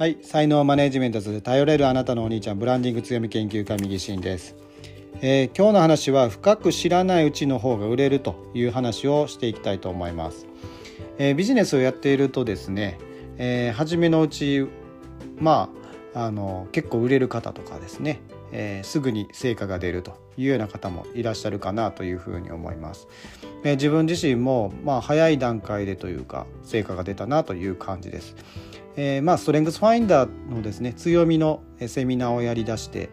はい才能マネジメントする頼れるあなたのお兄ちゃんブランディング強み研究家右進です、えー、今日の話は深く知らないうちの方が売れるという話をしていきたいと思います、えー、ビジネスをやっているとですね、えー、初めのうちまああの結構売れる方とかですねえー、すぐに成果が出るというような方もいらっしゃるかなというふうに思います。えー、自分自身もまあ早い段階でというか成果が出たなという感じです。えー、まあストレングスファインダーのですね強みのセミナーをやりだして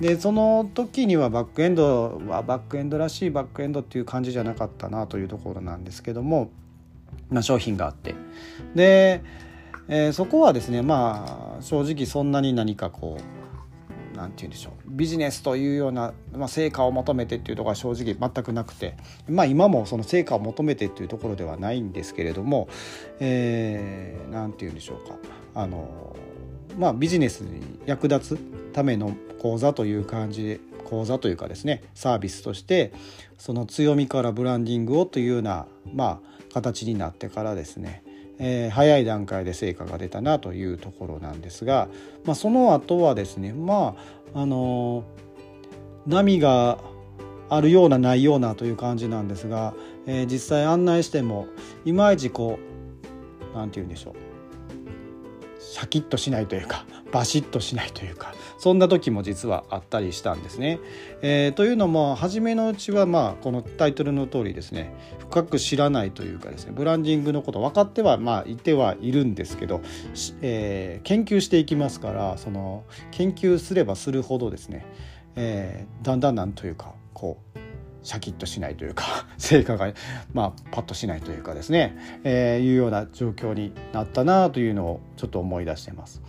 でその時にはバックエンドはバックエンドらしいバックエンドっていう感じじゃなかったなというところなんですけども、まあ、商品があって。で、えー、そこはですねまあ正直そんなに何かこう何て言うんでしょう。ビジネスというような、まあ、成果を求めてっていうところは正直全くなくて、まあ、今もその成果を求めてっていうところではないんですけれども何、えー、て言うんでしょうか。あのまあビジネスに役立つための講座という感じで講座というかですねサービスとしてその強みからブランディングをというようなまあ形になってからですねえー、早い段階で成果が出たなというところなんですが、まあ、その後はですねまああの波があるようなないようなという感じなんですが、えー、実際案内してもいまいちこう何て言うんでしょう。シャキッとしないというかバシッとしないというかそんな時も実はあったりしたんですね。えー、というのも初めのうちはまあこのタイトルの通りですね深く知らないというかですねブランディングのこと分かってはまあいてはいるんですけど、えー、研究していきますからその研究すればするほどですね、えー、だんだんなんというかこうシャキッとしないというか 成果がまあパッとしないというかですね、えー、いうような状況になったなというのをちょっと思い出してます。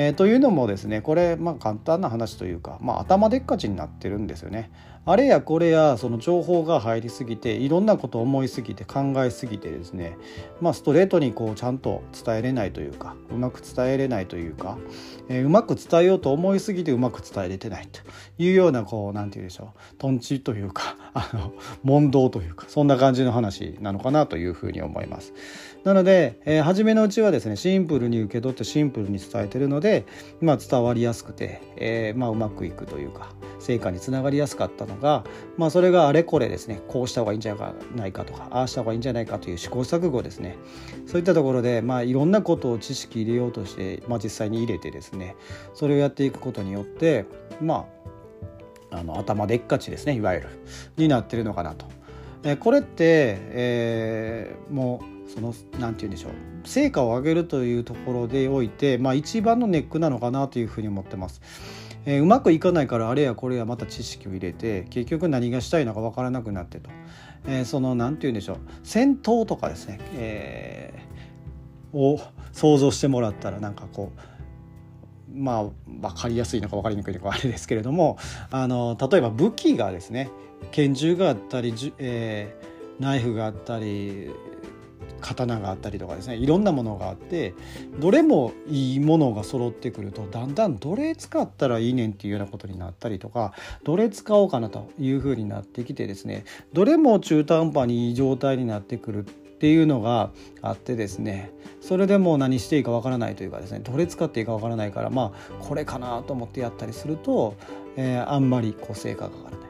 えー、というのもですねこれまあ簡単な話というか、まあ、頭でっかちになってるんですよね。あれやこれやその情報が入りすぎていろんなことを思いすぎて考えすぎてですね、まあ、ストレートにこうちゃんと伝えれないというかうまく伝えれないというか、えー、うまく伝えようと思いすぎてうまく伝えれてないというようなこう何て言うでしょうとんちというかあの問答というかそんな感じの話なのかなというふうに思います。なので、えー、初めのうちはですねシンプルに受け取ってシンプルに伝えてるので、まあ、伝わりやすくて、えーまあ、うまくいくというか成果につながりやすかったのが、まあ、それがあれこれですねこうした方がいいんじゃないかとかああした方がいいんじゃないかという試行錯誤ですねそういったところで、まあ、いろんなことを知識入れようとして、まあ、実際に入れてですねそれをやっていくことによってまああの頭でっかちですねいわゆるになってるのかなと。えこれって、えー、もうその何て言うんでしょう成果を上げるというところでおいて、まあ、一番のネックなのかなというふうに思ってます。えー、うまくいかないからあれやこれやまた知識を入れて結局何がしたいのか分からなくなってと、えー、その何て言うんでしょう戦闘とかですね、えー、を想像してもらったらなんかこうまあ分かりやすいのか分かりにくいのかあれですけれどもあの例えば武器がですね拳銃があったり、えー、ナイフがあったり刀があったりとかですねいろんなものがあってどれもいいものが揃ってくるとだんだんどれ使ったらいいねんっていうようなことになったりとかどれ使おうかなというふうになってきてですねどれも中途半端にいい状態になってくるっていうのがあってですねそれでもう何していいかわからないというかですねどれ使っていいかわからないからまあこれかなと思ってやったりすると、えー、あんまりこう成果が上がらない。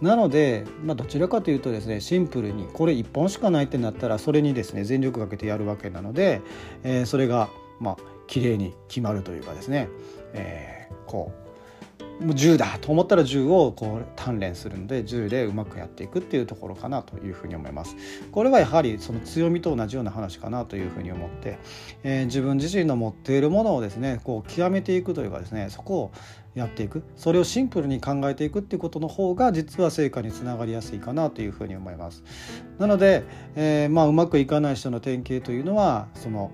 なので、まあ、どちらかというとですねシンプルにこれ1本しかないってなったらそれにですね全力かけてやるわけなので、えー、それがまあ綺麗に決まるというかですね、えー、こうもう10だと思ったら10をこう鍛錬するので10でうまくやっていくっていうところかなというふうに思います。これはやはりその強みと同じような話かなというふうに思って、えー、自分自身の持っているものをですねこう極めていくというかですねそこをやっていくそれをシンプルに考えていくっていうことの方が実は成果につながりやすいかなというふうに思います。なので、えー、まあうまくいかない人の典型というのはその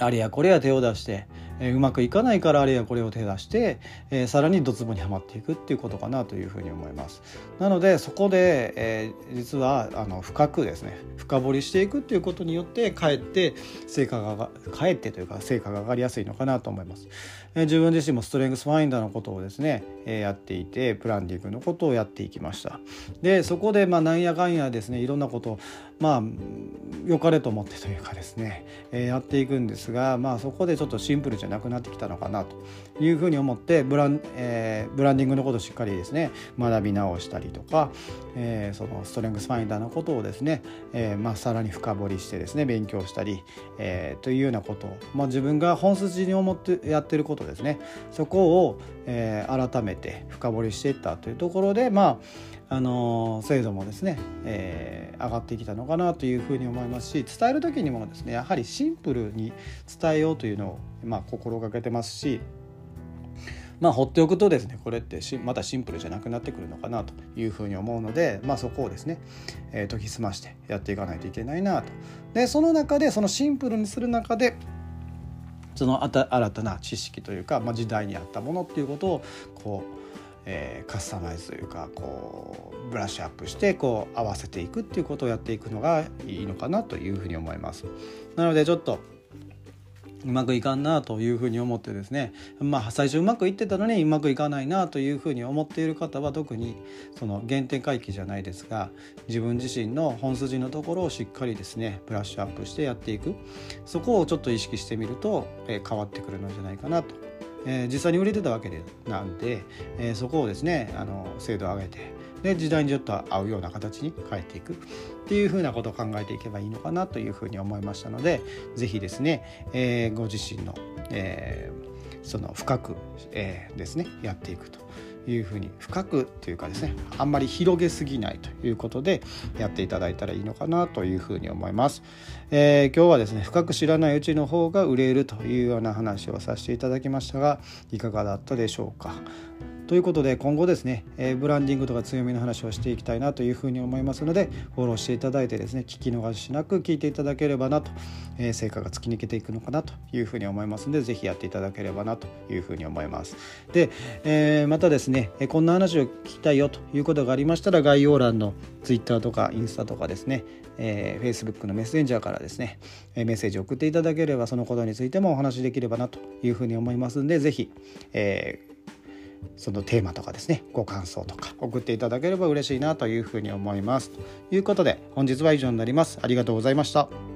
あれやこれや手を出してえー、うまくいかないからあれやこれを手出して、えー、さらにドツボにはまっていくっていうことかなというふうに思います。なのでそこで、えー、実はあの深くですね深掘りしていくっていうことによってかえって成果がかえってというか成果が上がりやすいのかなと思います。えー、自分自身もストレングスファインダーのことをですね、えー、やっていてプランディングのことをやっていきました。でそこでまあなんやかんやですねいろんなことをまあ良かれと思ってというかですね、えー、やっていくんですが、まあ、そこでちょっとシンプルじゃなくなってきたのかなというふうに思ってブラン,、えー、ブランディングのことをしっかりですね学び直したりとか、えー、そのストレングスファインダーのことをですね、えーまあ、さらに深掘りしてですね勉強したり、えー、というようなことを、まあ、自分が本筋に思ってやってることですね。そこを、えー、改めて深掘りしていったというところでまああの精度もですね、えー、上がってきたのかなというふうに思いますし伝える時にもですねやはりシンプルに伝えようというのを、まあ、心がけてますしまあ、放っておくとですねこれってまたシンプルじゃなくなってくるのかなというふうに思うので、まあ、そこをですね、えー、研ぎ澄ましてやっていかないといけないなと。でその中でそのシンプルにする中でその新たな知識というか、まあ、時代に合ったものっていうことをこうえー、カスタマイズというかこうブラッシュアップしてこう合わせていくっていうことをやっていくのがいいのかなというふうに思います。なのでちょっとうまくいかんなというふうに思ってですねまあ最初うまくいってたのにうまくいかないなというふうに思っている方は特にその原点回帰じゃないですが自分自身の本筋のところをしっかりですねブラッシュアップしてやっていくそこをちょっと意識してみると、え変わってくるのじゃないかなとえー、実際に売れてたわけでなんで、えー、そこをですねあの精度を上げてで時代にちょっと合うような形に変えていく。っていうふうなことを考えていけばいいのかなというふうに思いましたので是非ですね、えー、ご自身の、え、その深く、え、ですねやっていくと。いうふうに深くというかですねあんまり広げすぎないということでやっていただいたらいいのかなというふうに思います、えー、今日はですね深く知らないうちの方が売れるというような話をさせていただきましたがいかがだったでしょうか？ということで今後ですね、え、ブランディングとか強みの話をしていきたいなというふうに思いますのでフォローしていただいてですね聞き逃しなく聞いていただければなと、え、成果が突き抜けていくのかなというふうに思いますので是非やっていただければなというふうに思います。で、えー、またですねこんな話を聞きたいよということがありましたら概要欄の Twitter とかインスタとかですね、えー、Facebook のメッセンジャーからですねメッセージを送っていただければそのことについてもお話しできればなというふうに思いますので是非、えーそのテーマとかですねご感想とか送っていただければ嬉しいなというふうに思います。ということで本日は以上になります。ありがとうございました。